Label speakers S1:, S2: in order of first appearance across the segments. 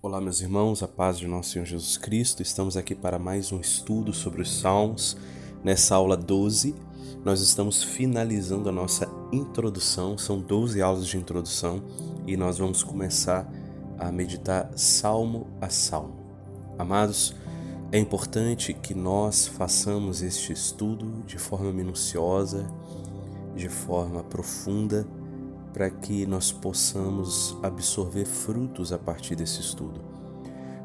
S1: Olá, meus irmãos, a paz de nosso Senhor Jesus Cristo. Estamos aqui para mais um estudo sobre os Salmos. Nessa aula 12, nós estamos finalizando a nossa introdução. São 12 aulas de introdução e nós vamos começar a meditar salmo a salmo. Amados, é importante que nós façamos este estudo de forma minuciosa, de forma profunda para que nós possamos absorver frutos a partir desse estudo.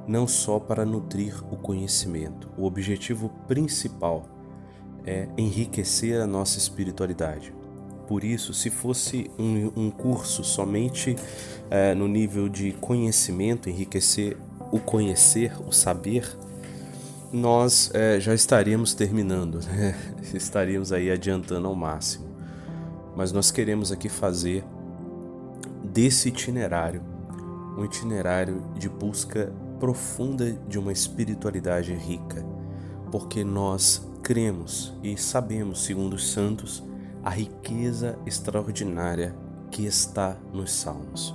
S1: Não só para nutrir o conhecimento, o objetivo principal é enriquecer a nossa espiritualidade. Por isso, se fosse um, um curso somente é, no nível de conhecimento, enriquecer o conhecer, o saber, nós é, já estaríamos terminando, né? estaríamos aí adiantando ao máximo. Mas nós queremos aqui fazer desse itinerário um itinerário de busca profunda de uma espiritualidade rica, porque nós cremos e sabemos, segundo os santos, a riqueza extraordinária que está nos Salmos.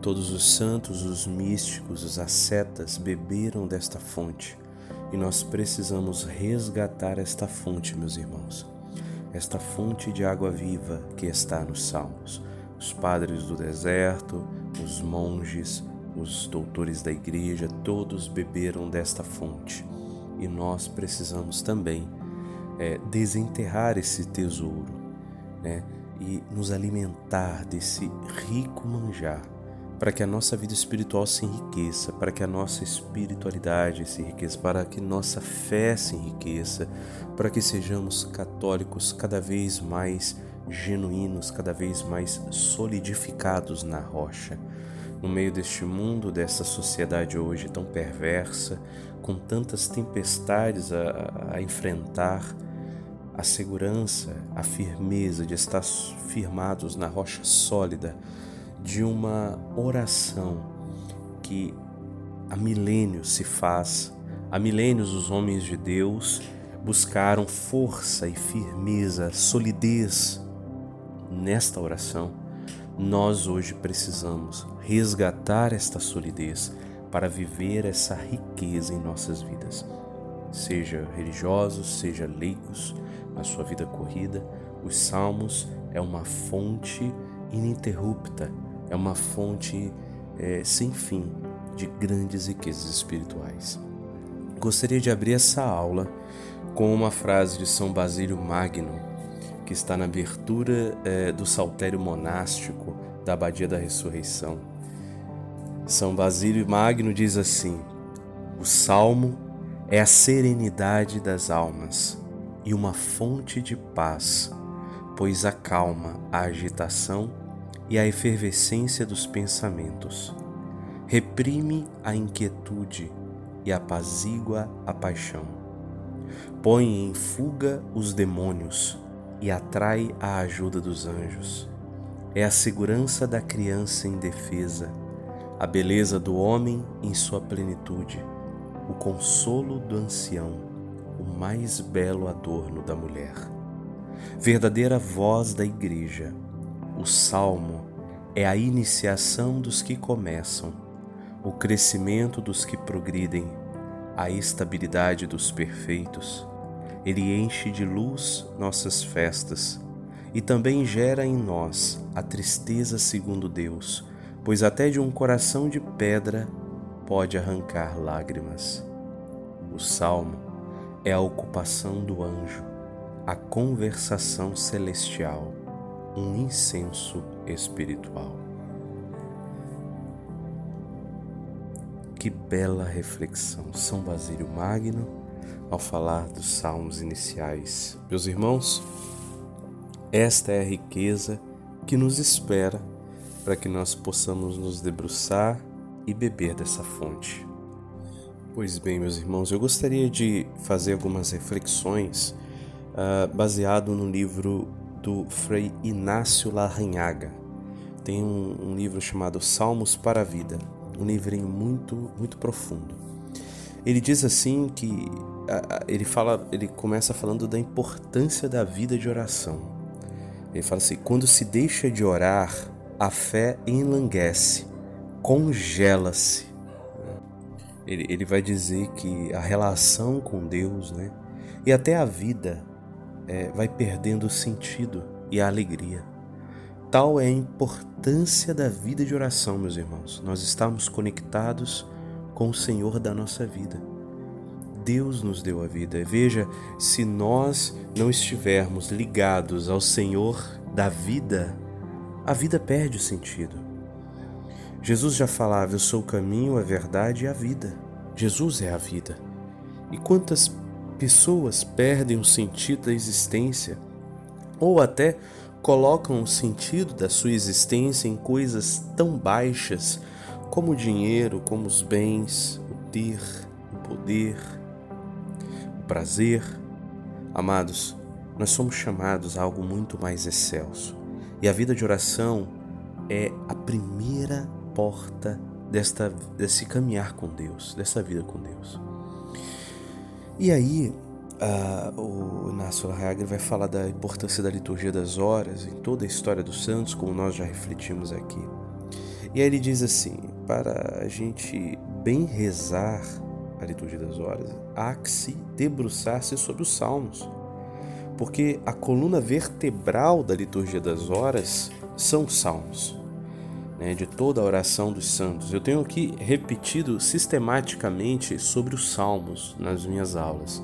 S1: Todos os santos, os místicos, os ascetas beberam desta fonte e nós precisamos resgatar esta fonte, meus irmãos. Esta fonte de água viva que está nos Salmos os padres do deserto, os monges, os doutores da igreja, todos beberam desta fonte. E nós precisamos também é, desenterrar esse tesouro né? e nos alimentar desse rico manjar para que a nossa vida espiritual se enriqueça, para que a nossa espiritualidade se enriqueça, para que nossa fé se enriqueça, para que sejamos católicos cada vez mais genuínos, cada vez mais solidificados na rocha. No meio deste mundo, dessa sociedade hoje tão perversa, com tantas tempestades a, a enfrentar, a segurança, a firmeza de estar firmados na rocha sólida de uma oração que há milênios se faz, há milênios os homens de Deus buscaram força e firmeza, solidez nesta oração, nós hoje precisamos resgatar esta solidez para viver essa riqueza em nossas vidas. Seja religiosos, seja leigos, na sua vida corrida, os Salmos é uma fonte ininterrupta, é uma fonte é, sem fim de grandes riquezas espirituais. Gostaria de abrir essa aula com uma frase de São Basílio Magno, que está na abertura é, do saltério monástico da Abadia da Ressurreição. São Basílio Magno diz assim: O salmo é a serenidade das almas e uma fonte de paz, pois acalma a agitação e a efervescência dos pensamentos, reprime a inquietude e apazigua a paixão, põe em fuga os demônios e atrai a ajuda dos anjos. É a segurança da criança indefesa, a beleza do homem em sua plenitude, o consolo do ancião, o mais belo adorno da mulher. Verdadeira voz da Igreja, o salmo é a iniciação dos que começam, o crescimento dos que progridem, a estabilidade dos perfeitos ele enche de luz nossas festas e também gera em nós a tristeza segundo Deus, pois até de um coração de pedra pode arrancar lágrimas. O salmo é a ocupação do anjo, a conversação celestial, um incenso espiritual. Que bela reflexão, São Basílio Magno ao falar dos salmos iniciais. Meus irmãos, esta é a riqueza que nos espera para que nós possamos nos debruçar e beber dessa fonte. Pois bem, meus irmãos, eu gostaria de fazer algumas reflexões uh, baseado no livro do Frei Inácio Larranhaga. Tem um, um livro chamado Salmos para a Vida, um livrinho muito, muito profundo. Ele diz assim que ele fala, ele começa falando da importância da vida de oração. Ele fala assim: quando se deixa de orar, a fé enlanguece, congela-se. ele, ele vai dizer que a relação com Deus, né? E até a vida é, vai perdendo o sentido e a alegria. Tal é a importância da vida de oração, meus irmãos. Nós estamos conectados com o Senhor da nossa vida. Deus nos deu a vida. Veja, se nós não estivermos ligados ao Senhor da vida, a vida perde o sentido. Jesus já falava: Eu sou o caminho, a verdade e a vida. Jesus é a vida. E quantas pessoas perdem o sentido da existência ou até colocam o sentido da sua existência em coisas tão baixas como o dinheiro, como os bens, o ter, o poder, o prazer. Amados, nós somos chamados a algo muito mais excelso. E a vida de oração é a primeira porta desta, desse caminhar com Deus, dessa vida com Deus. E aí, uh, o Inácio Larraga vai falar da importância da liturgia das horas em toda a história dos santos, como nós já refletimos aqui. E aí ele diz assim: para a gente bem rezar a liturgia das horas, há que se debruçar-se sobre os salmos, porque a coluna vertebral da liturgia das horas são os salmos né, de toda a oração dos santos. Eu tenho aqui repetido sistematicamente sobre os salmos nas minhas aulas.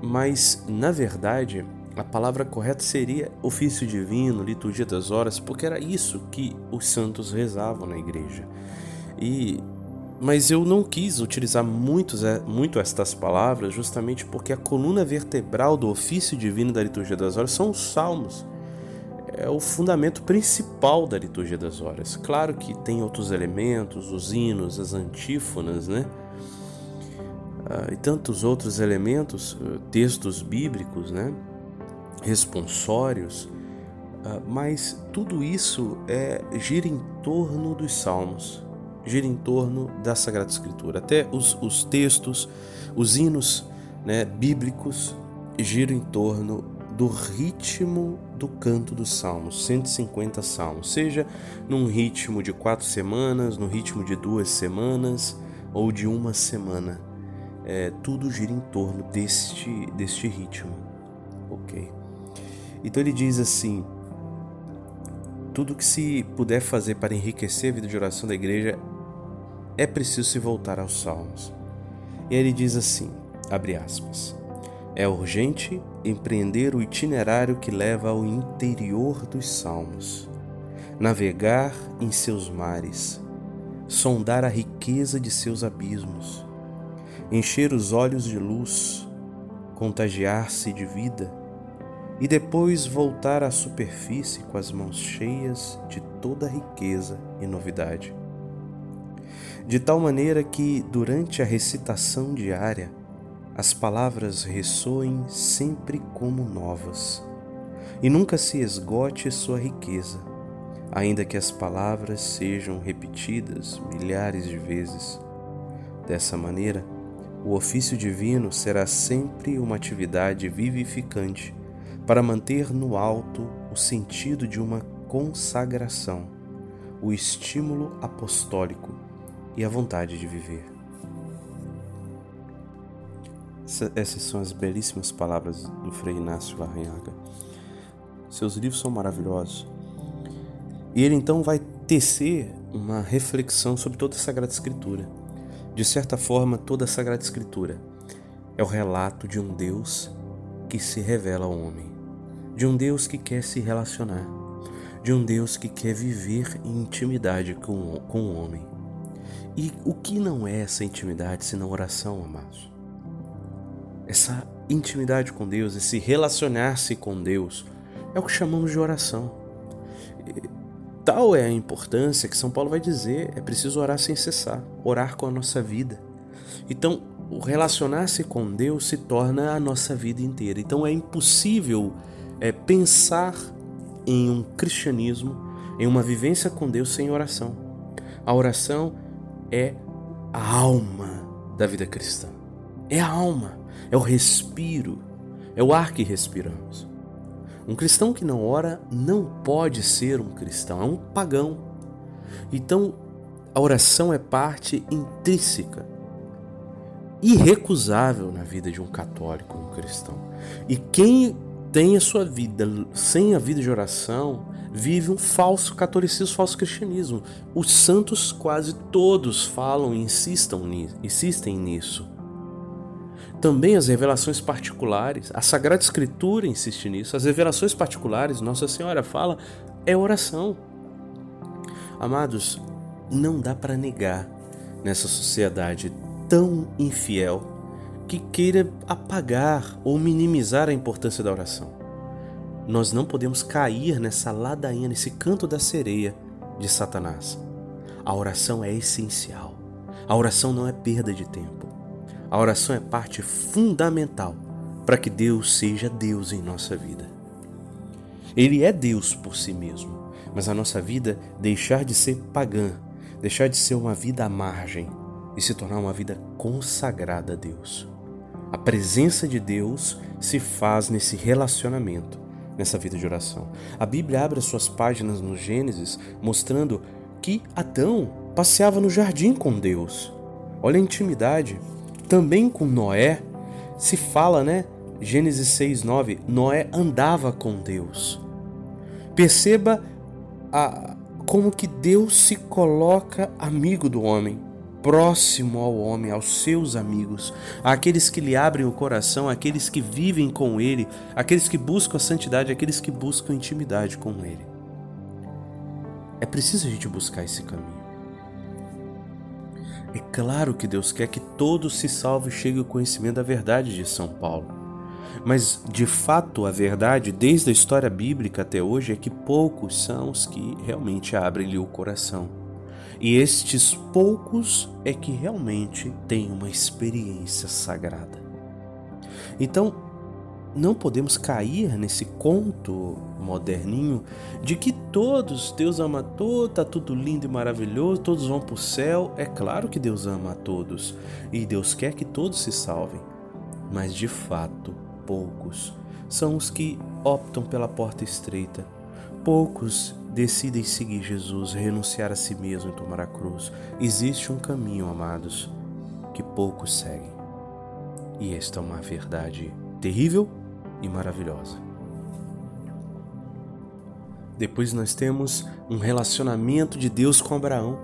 S1: Mas, na verdade, a palavra correta seria ofício divino, liturgia das horas, porque era isso que os santos rezavam na igreja. E mas eu não quis utilizar muitos, é, muito estas palavras justamente porque a coluna vertebral do ofício divino da liturgia das horas são os salmos é o fundamento principal da liturgia das horas. Claro que tem outros elementos, os hinos, as antífonas, né? Ah, e tantos outros elementos, eh, textos bíblicos, né? Responsórios, ah, mas tudo isso é gira em torno dos salmos, gira em torno da Sagrada Escritura. Até os, os textos, os hinos né, bíblicos giram em torno do ritmo do canto dos salmos, 150 salmos, seja num ritmo de quatro semanas, no ritmo de duas semanas ou de uma semana. É, tudo gira em torno deste, deste ritmo, ok? Então ele diz assim: tudo que se puder fazer para enriquecer a vida de oração da igreja é preciso se voltar aos salmos. E ele diz assim: abre aspas. É urgente empreender o itinerário que leva ao interior dos Salmos, navegar em seus mares, sondar a riqueza de seus abismos, encher os olhos de luz, contagiar-se de vida e depois voltar à superfície com as mãos cheias de toda a riqueza e novidade. De tal maneira que, durante a recitação diária, as palavras ressoem sempre como novas, e nunca se esgote sua riqueza, ainda que as palavras sejam repetidas milhares de vezes. Dessa maneira, o ofício divino será sempre uma atividade vivificante para manter no alto o sentido de uma consagração, o estímulo apostólico e a vontade de viver. Essas são as belíssimas palavras do Frei Inácio Larranhaga. Seus livros são maravilhosos. E ele então vai tecer uma reflexão sobre toda a Sagrada Escritura. De certa forma, toda a Sagrada Escritura é o relato de um Deus que se revela ao homem, de um Deus que quer se relacionar, de um Deus que quer viver em intimidade com, com o homem. E o que não é essa intimidade senão oração, amados? essa intimidade com Deus, esse relacionar-se com Deus, é o que chamamos de oração. Tal é a importância que São Paulo vai dizer: é preciso orar sem cessar, orar com a nossa vida. Então, o relacionar-se com Deus se torna a nossa vida inteira. Então, é impossível é, pensar em um cristianismo, em uma vivência com Deus sem oração. A oração é a alma da vida cristã. É a alma é o respiro, é o ar que respiramos. Um cristão que não ora não pode ser um cristão, é um pagão. Então, a oração é parte intrínseca irrecusável na vida de um católico, um cristão. E quem tem a sua vida sem a vida de oração vive um falso catolicismo, falso cristianismo. Os santos quase todos falam e insistem nisso. Também as revelações particulares, a Sagrada Escritura insiste nisso, as revelações particulares, Nossa Senhora fala, é oração. Amados, não dá para negar nessa sociedade tão infiel que queira apagar ou minimizar a importância da oração. Nós não podemos cair nessa ladainha, nesse canto da sereia de Satanás. A oração é essencial. A oração não é perda de tempo. A oração é parte fundamental para que Deus seja Deus em nossa vida. Ele é Deus por si mesmo, mas a nossa vida deixar de ser pagã, deixar de ser uma vida à margem e se tornar uma vida consagrada a Deus. A presença de Deus se faz nesse relacionamento, nessa vida de oração. A Bíblia abre as suas páginas no Gênesis mostrando que Adão passeava no jardim com Deus. Olha a intimidade. Também com Noé se fala, né? Gênesis 6:9, Noé andava com Deus. Perceba a, como que Deus se coloca amigo do homem, próximo ao homem, aos seus amigos, àqueles que lhe abrem o coração, àqueles que vivem com ele, àqueles que buscam a santidade, àqueles que buscam intimidade com ele. É preciso a gente buscar esse caminho. É claro que Deus quer que todos se salvem e cheguem ao conhecimento da verdade de São Paulo. Mas, de fato, a verdade, desde a história bíblica até hoje, é que poucos são os que realmente abrem-lhe o coração. E estes poucos é que realmente têm uma experiência sagrada. Então, não podemos cair nesse conto moderninho de que todos, Deus ama todos, tá tudo lindo e maravilhoso, todos vão para o céu. É claro que Deus ama a todos e Deus quer que todos se salvem. Mas de fato, poucos são os que optam pela porta estreita. Poucos decidem seguir Jesus, renunciar a si mesmo e tomar a cruz. Existe um caminho, amados, que poucos seguem. E esta é uma verdade terrível e maravilhosa. Depois nós temos um relacionamento de Deus com Abraão.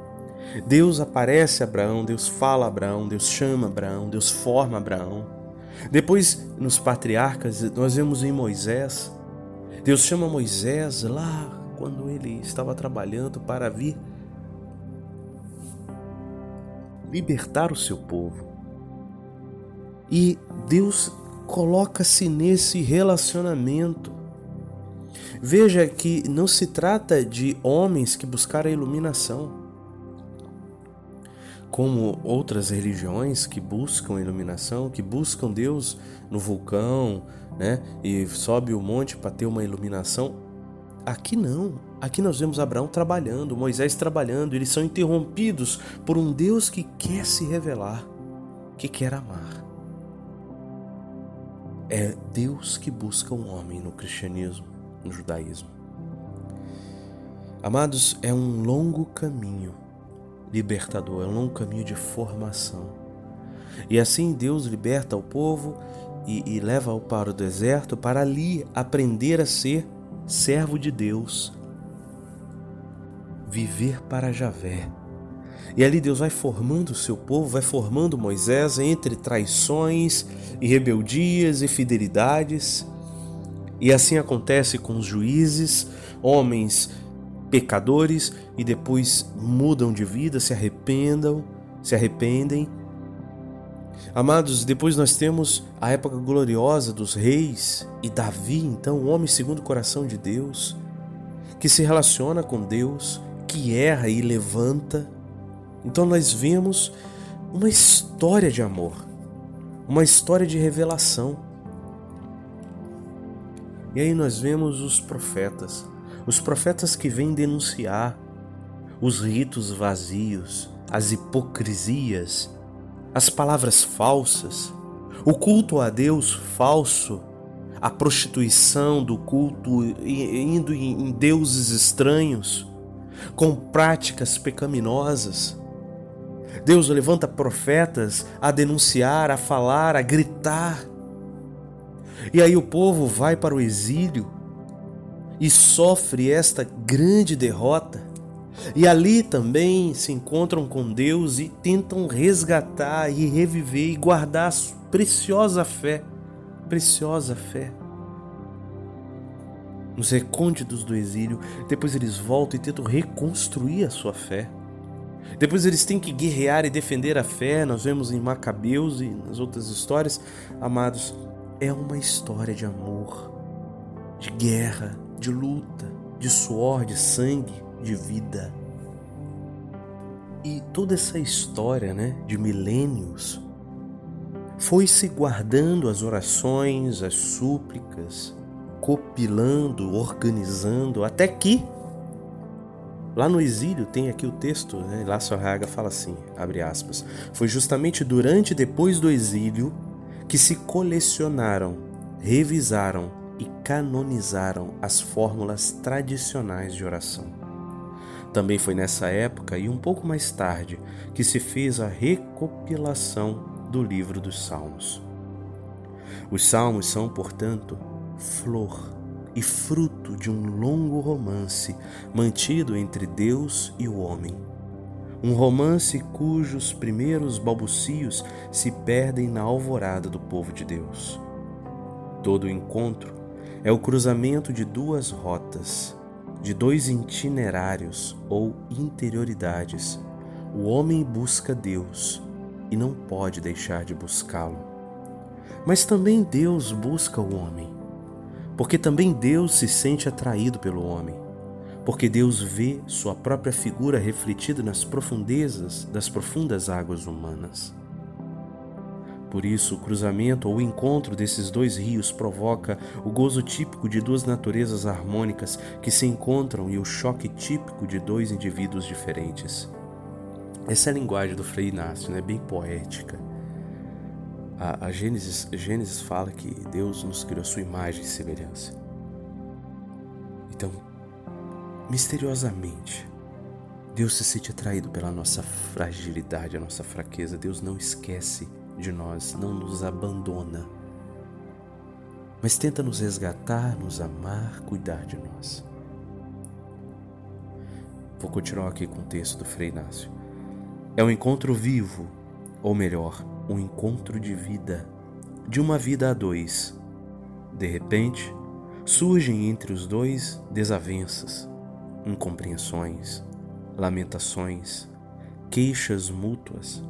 S1: Deus aparece a Abraão, Deus fala a Abraão, Deus chama Abraão, Deus forma Abraão. Depois, nos patriarcas, nós vemos em Moisés, Deus chama Moisés lá quando ele estava trabalhando para vir libertar o seu povo. E Deus coloca-se nesse relacionamento. Veja que não se trata de homens que buscaram a iluminação como outras religiões que buscam iluminação, que buscam Deus no vulcão, né? E sobe o monte para ter uma iluminação. Aqui não. Aqui nós vemos Abraão trabalhando, Moisés trabalhando, eles são interrompidos por um Deus que quer se revelar, que quer amar. É Deus que busca um homem no cristianismo, no judaísmo. Amados, é um longo caminho libertador, é um longo caminho de formação. E assim Deus liberta o povo e, e leva-o para o deserto para ali aprender a ser servo de Deus, viver para Javé. E ali Deus vai formando o seu povo, vai formando Moisés entre traições e rebeldias e fidelidades. E assim acontece com os juízes, homens pecadores e depois mudam de vida, se arrependam, se arrependem. Amados, depois nós temos a época gloriosa dos reis e Davi, então, um homem segundo o coração de Deus, que se relaciona com Deus, que erra e levanta. Então nós vemos uma história de amor, uma história de revelação. E aí nós vemos os profetas, os profetas que vêm denunciar os ritos vazios, as hipocrisias, as palavras falsas, o culto a Deus falso, a prostituição do culto indo em deuses estranhos, com práticas pecaminosas. Deus levanta profetas a denunciar, a falar, a gritar. E aí o povo vai para o exílio e sofre esta grande derrota. E ali também se encontram com Deus e tentam resgatar e reviver e guardar a preciosa fé, preciosa fé. Nos recônditos do exílio, depois eles voltam e tentam reconstruir a sua fé. Depois eles têm que guerrear e defender a fé. Nós vemos em Macabeus e nas outras histórias, amados, é uma história de amor, de guerra, de luta, de suor, de sangue, de vida. E toda essa história, né, de milênios, foi se guardando as orações, as súplicas, copilando, organizando, até que Lá no exílio tem aqui o texto, né? Lá Sorraga fala assim, abre aspas, foi justamente durante e depois do exílio que se colecionaram, revisaram e canonizaram as fórmulas tradicionais de oração. Também foi nessa época e um pouco mais tarde que se fez a recopilação do livro dos Salmos. Os Salmos são, portanto, flor e fruto de um longo romance mantido entre Deus e o homem. Um romance cujos primeiros balbucios se perdem na alvorada do povo de Deus. Todo encontro é o cruzamento de duas rotas, de dois itinerários ou interioridades. O homem busca Deus e não pode deixar de buscá-lo. Mas também Deus busca o homem porque também Deus se sente atraído pelo homem, porque Deus vê sua própria figura refletida nas profundezas das profundas águas humanas. Por isso, o cruzamento ou o encontro desses dois rios provoca o gozo típico de duas naturezas harmônicas que se encontram e o choque típico de dois indivíduos diferentes. Essa é a linguagem do Frei Inácio, né? bem poética a, a Gênesis, Gênesis fala que Deus nos criou sua imagem e semelhança. Então, misteriosamente, Deus se sente atraído pela nossa fragilidade, a nossa fraqueza. Deus não esquece de nós, não nos abandona, mas tenta nos resgatar, nos amar, cuidar de nós. Vou continuar aqui com o texto do Frei Inácio. É um encontro vivo, ou melhor, um encontro de vida, de uma vida a dois. De repente, surgem entre os dois desavenças, incompreensões, lamentações, queixas mútuas,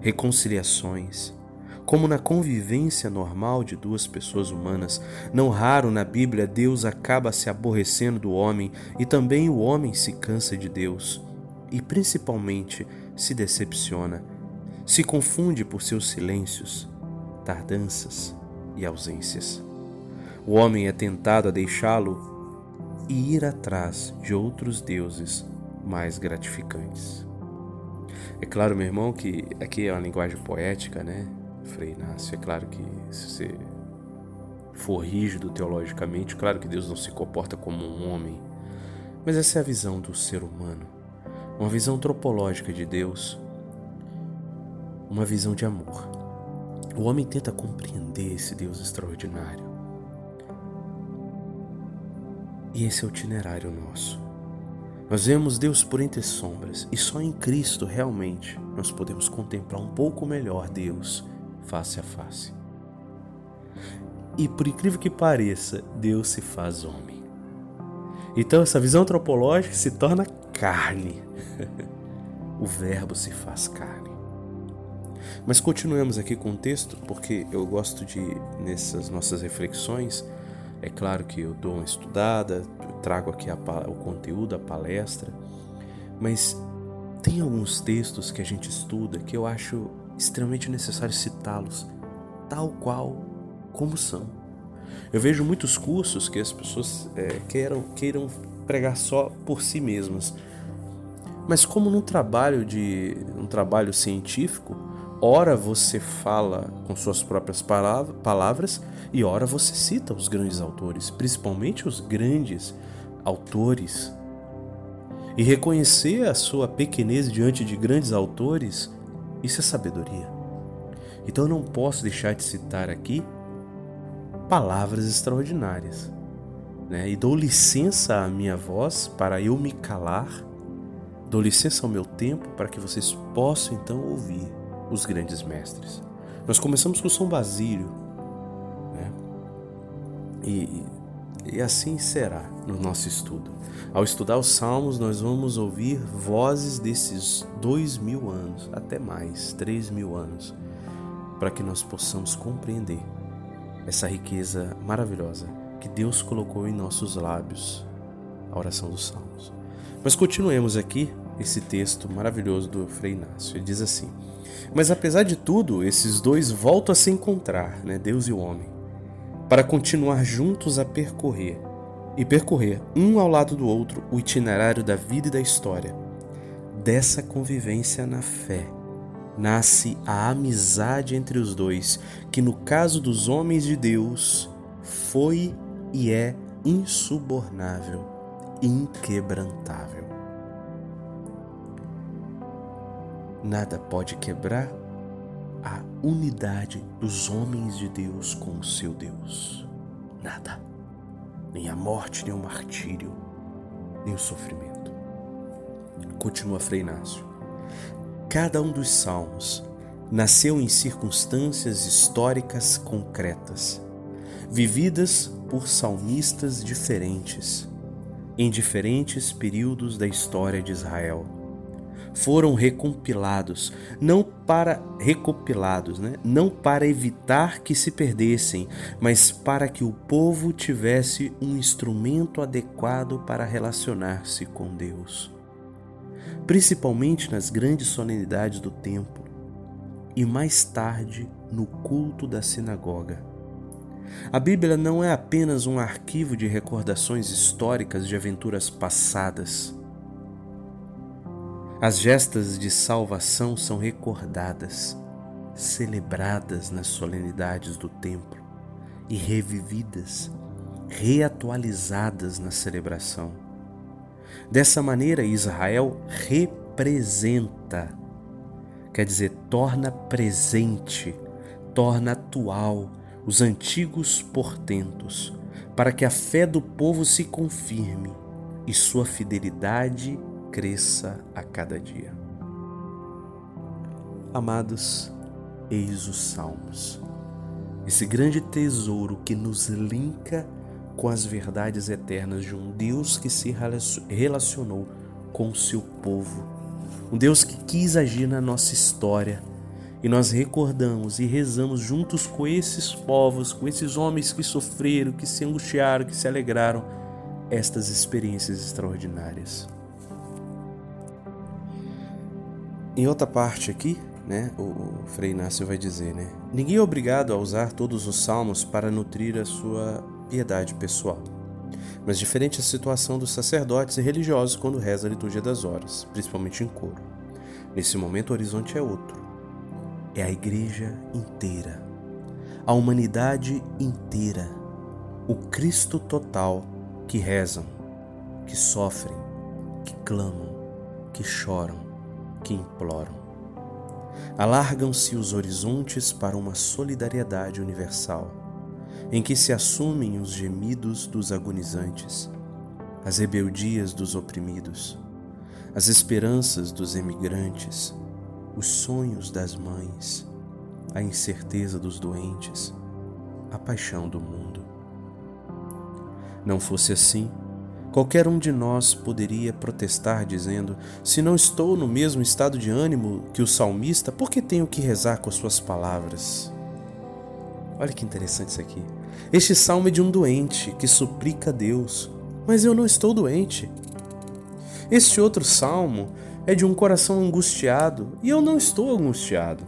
S1: reconciliações. Como na convivência normal de duas pessoas humanas, não raro na Bíblia Deus acaba se aborrecendo do homem e também o homem se cansa de Deus e principalmente se decepciona se confunde por seus silêncios, tardanças e ausências. O homem é tentado a deixá-lo e ir atrás de outros deuses mais gratificantes. É claro, meu irmão, que aqui é uma linguagem poética, né, Frei Inácio? É claro que se você for rígido teologicamente, claro que Deus não se comporta como um homem, mas essa é a visão do ser humano, uma visão antropológica de Deus uma visão de amor. O homem tenta compreender esse Deus extraordinário. E esse é o itinerário nosso. Nós vemos Deus por entre sombras e só em Cristo realmente nós podemos contemplar um pouco melhor Deus face a face. E por incrível que pareça, Deus se faz homem. Então essa visão antropológica se torna carne. o Verbo se faz carne. Mas continuemos aqui com o texto, porque eu gosto de, nessas nossas reflexões, é claro que eu dou uma estudada, trago aqui a, o conteúdo, a palestra, mas tem alguns textos que a gente estuda que eu acho extremamente necessário citá-los, tal qual como são. Eu vejo muitos cursos que as pessoas é, queiram, queiram pregar só por si mesmas, mas como num trabalho de um trabalho científico, Ora você fala com suas próprias palavras e ora você cita os grandes autores, principalmente os grandes autores. E reconhecer a sua pequenez diante de grandes autores Isso é sabedoria. Então eu não posso deixar de citar aqui palavras extraordinárias. Né? E dou licença à minha voz para eu me calar, dou licença ao meu tempo para que vocês possam então ouvir os grandes mestres. Nós começamos com São Basílio, né? e, e assim será no nosso estudo. Ao estudar os Salmos, nós vamos ouvir vozes desses dois mil anos, até mais, três mil anos, para que nós possamos compreender essa riqueza maravilhosa que Deus colocou em nossos lábios, a oração dos Salmos. Mas continuemos aqui esse texto maravilhoso do Frei Inácio. Ele diz assim: Mas apesar de tudo, esses dois voltam a se encontrar, né, Deus e o homem, para continuar juntos a percorrer e percorrer um ao lado do outro o itinerário da vida e da história. Dessa convivência na fé nasce a amizade entre os dois, que no caso dos homens de Deus foi e é insubornável, inquebrantável. Nada pode quebrar a unidade dos homens de Deus com o seu Deus. Nada. Nem a morte, nem o martírio, nem o sofrimento. Continua Frei Inácio. Cada um dos salmos nasceu em circunstâncias históricas concretas, vividas por salmistas diferentes, em diferentes períodos da história de Israel. Foram recompilados, não para recopilados, né? não para evitar que se perdessem, mas para que o povo tivesse um instrumento adequado para relacionar-se com Deus principalmente nas grandes solenidades do templo e mais tarde no culto da sinagoga. A Bíblia não é apenas um arquivo de recordações históricas de aventuras passadas. As gestas de salvação são recordadas, celebradas nas solenidades do templo e revividas, reatualizadas na celebração. Dessa maneira, Israel representa, quer dizer, torna presente, torna atual os antigos portentos, para que a fé do povo se confirme e sua fidelidade cresça a cada dia. Amados, eis os Salmos, esse grande tesouro que nos linka com as verdades eternas de um Deus que se relacionou com seu povo, um Deus que quis agir na nossa história. E nós recordamos e rezamos juntos com esses povos, com esses homens que sofreram, que se angustiaram, que se alegraram, estas experiências extraordinárias. Em outra parte aqui, né, o Frei Inácio vai dizer, né, ninguém é obrigado a usar todos os salmos para nutrir a sua piedade pessoal. Mas diferente a situação dos sacerdotes e religiosos quando reza a liturgia das horas, principalmente em coro. Nesse momento o horizonte é outro. É a igreja inteira, a humanidade inteira, o Cristo total que rezam, que sofrem, que clamam, que choram, que imploram. Alargam-se os horizontes para uma solidariedade universal em que se assumem os gemidos dos agonizantes, as rebeldias dos oprimidos, as esperanças dos emigrantes, os sonhos das mães, a incerteza dos doentes, a paixão do mundo. Não fosse assim, qualquer um de nós poderia protestar dizendo: Se não estou no mesmo estado de ânimo que o salmista, por que tenho que rezar com suas palavras? Olha que interessante isso aqui. Este salmo é de um doente que suplica a Deus, mas eu não estou doente. Este outro salmo é de um coração angustiado e eu não estou angustiado.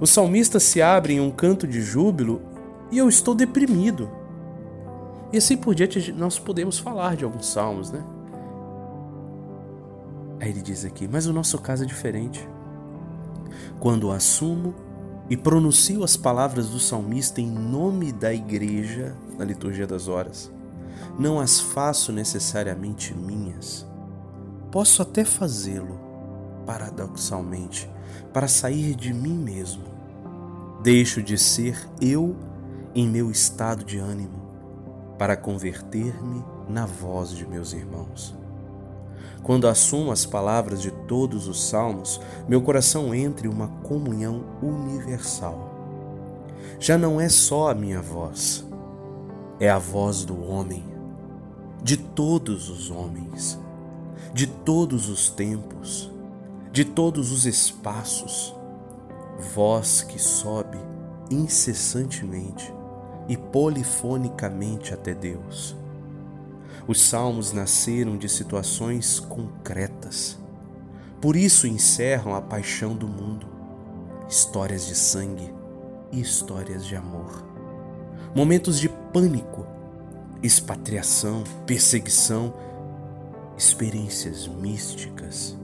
S1: O salmista se abre em um canto de júbilo e eu estou deprimido. E assim por diante nós podemos falar de alguns salmos, né? Aí ele diz aqui, mas o nosso caso é diferente. Quando assumo e pronuncio as palavras do salmista em nome da igreja na liturgia das horas. Não as faço necessariamente minhas. Posso até fazê-lo, paradoxalmente, para sair de mim mesmo. Deixo de ser eu em meu estado de ânimo, para converter-me na voz de meus irmãos. Quando assumo as palavras de todos os salmos, meu coração entra em uma comunhão universal. Já não é só a minha voz, é a voz do homem, de todos os homens, de todos os tempos, de todos os espaços, voz que sobe incessantemente e polifonicamente até Deus. Os salmos nasceram de situações concretas. Por isso encerram a paixão do mundo, histórias de sangue e histórias de amor. Momentos de pânico, expatriação, perseguição, experiências místicas,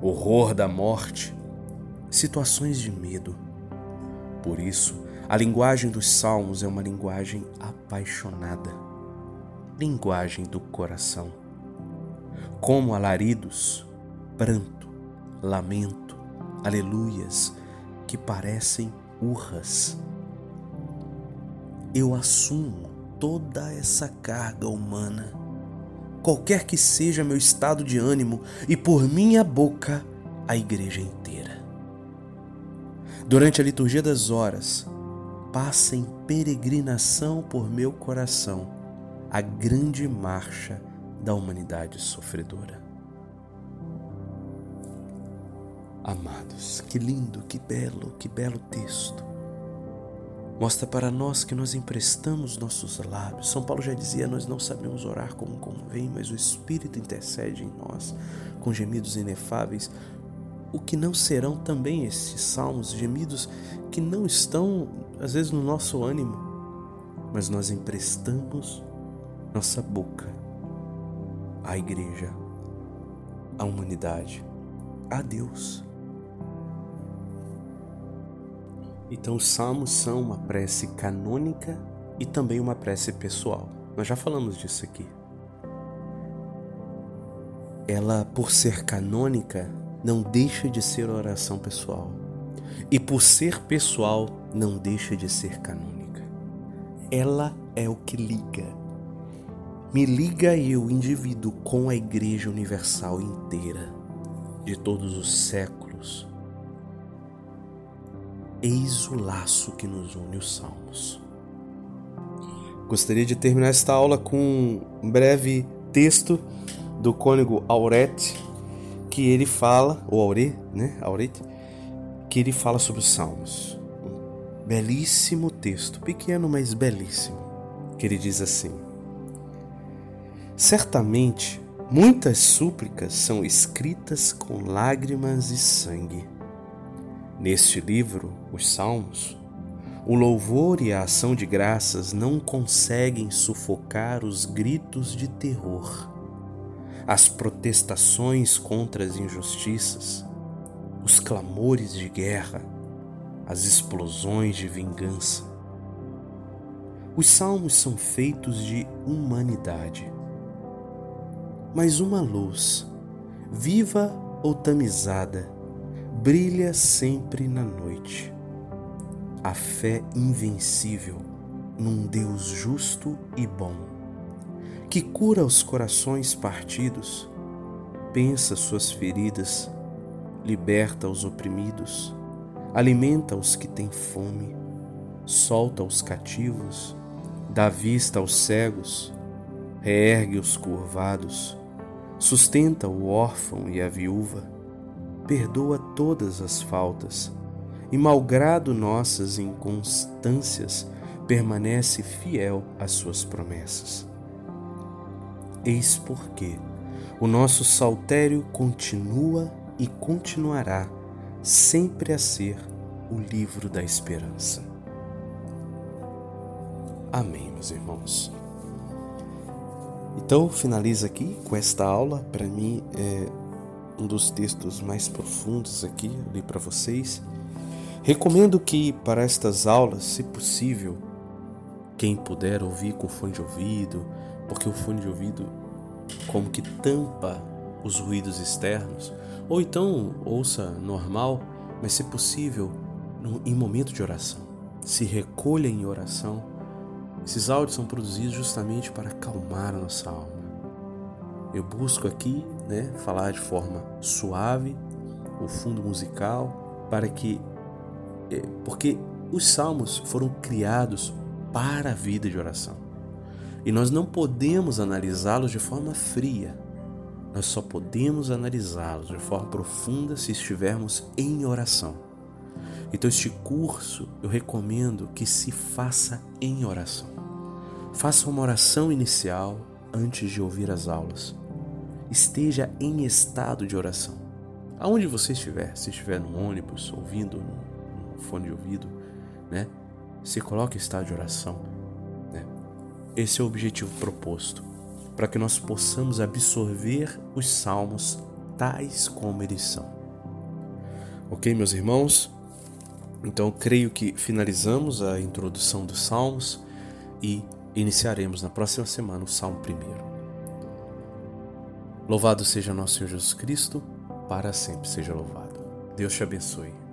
S1: horror da morte, situações de medo. Por isso, a linguagem dos salmos é uma linguagem apaixonada, linguagem do coração. Como alaridos, pranto, lamento, aleluias, que parecem urras. Eu assumo toda essa carga humana, qualquer que seja meu estado de ânimo, e por minha boca a igreja inteira. Durante a liturgia das horas, passa em peregrinação por meu coração a grande marcha da humanidade sofredora. Amados, que lindo, que belo, que belo texto. Mostra para nós que nós emprestamos nossos lábios. São Paulo já dizia: Nós não sabemos orar como convém, mas o Espírito intercede em nós com gemidos inefáveis. O que não serão também esses salmos, gemidos que não estão, às vezes, no nosso ânimo, mas nós emprestamos nossa boca à igreja, à humanidade, a Deus. Então, os salmos são uma prece canônica e também uma prece pessoal. Nós já falamos disso aqui. Ela, por ser canônica, não deixa de ser oração pessoal. E por ser pessoal, não deixa de ser canônica. Ela é o que liga. Me liga eu, indivíduo, com a Igreja Universal inteira, de todos os séculos Eis o laço que nos une os salmos. Gostaria de terminar esta aula com um breve texto do cônego Aurete, que ele fala, ou Aure, né? Aurete, que ele fala sobre os salmos. Um belíssimo texto, pequeno, mas belíssimo, que ele diz assim: Certamente muitas súplicas são escritas com lágrimas e sangue Neste livro, os Salmos, o louvor e a ação de graças não conseguem sufocar os gritos de terror, as protestações contra as injustiças, os clamores de guerra, as explosões de vingança. Os salmos são feitos de humanidade. Mas uma luz, viva ou tamizada, brilha sempre na noite. A fé invencível num Deus justo e bom, que cura os corações partidos, pensa suas feridas, liberta os oprimidos, alimenta os que têm fome, solta os cativos, dá vista aos cegos, reergue os curvados, sustenta o órfão e a viúva perdoa todas as faltas e, malgrado nossas inconstâncias, permanece fiel às suas promessas. Eis porque o nosso saltério continua e continuará sempre a ser o livro da esperança. Amém, meus irmãos. Então, finaliza aqui com esta aula. Para mim, é um dos textos mais profundos aqui, li para vocês. Recomendo que para estas aulas, se possível, quem puder ouvir com fone de ouvido, porque o fone de ouvido como que tampa os ruídos externos, Ou então ouça normal, mas se possível, no, em momento de oração. Se recolha em oração. Esses áudios são produzidos justamente para acalmar a nossa alma. Eu busco aqui, né, falar de forma suave, o fundo musical, para que é, porque os salmos foram criados para a vida de oração. E nós não podemos analisá-los de forma fria. Nós só podemos analisá-los de forma profunda se estivermos em oração. Então, este curso eu recomendo que se faça em oração. Faça uma oração inicial antes de ouvir as aulas. Esteja em estado de oração. Aonde você estiver, se estiver no ônibus, ouvindo no fone de ouvido, né? Se coloque em estado de oração. Esse é o objetivo proposto, para que nós possamos absorver os salmos tais como eles são. Ok, meus irmãos? Então, creio que finalizamos a introdução dos salmos e iniciaremos na próxima semana o salmo primeiro. Louvado seja nosso Senhor Jesus Cristo, para sempre seja louvado. Deus te abençoe.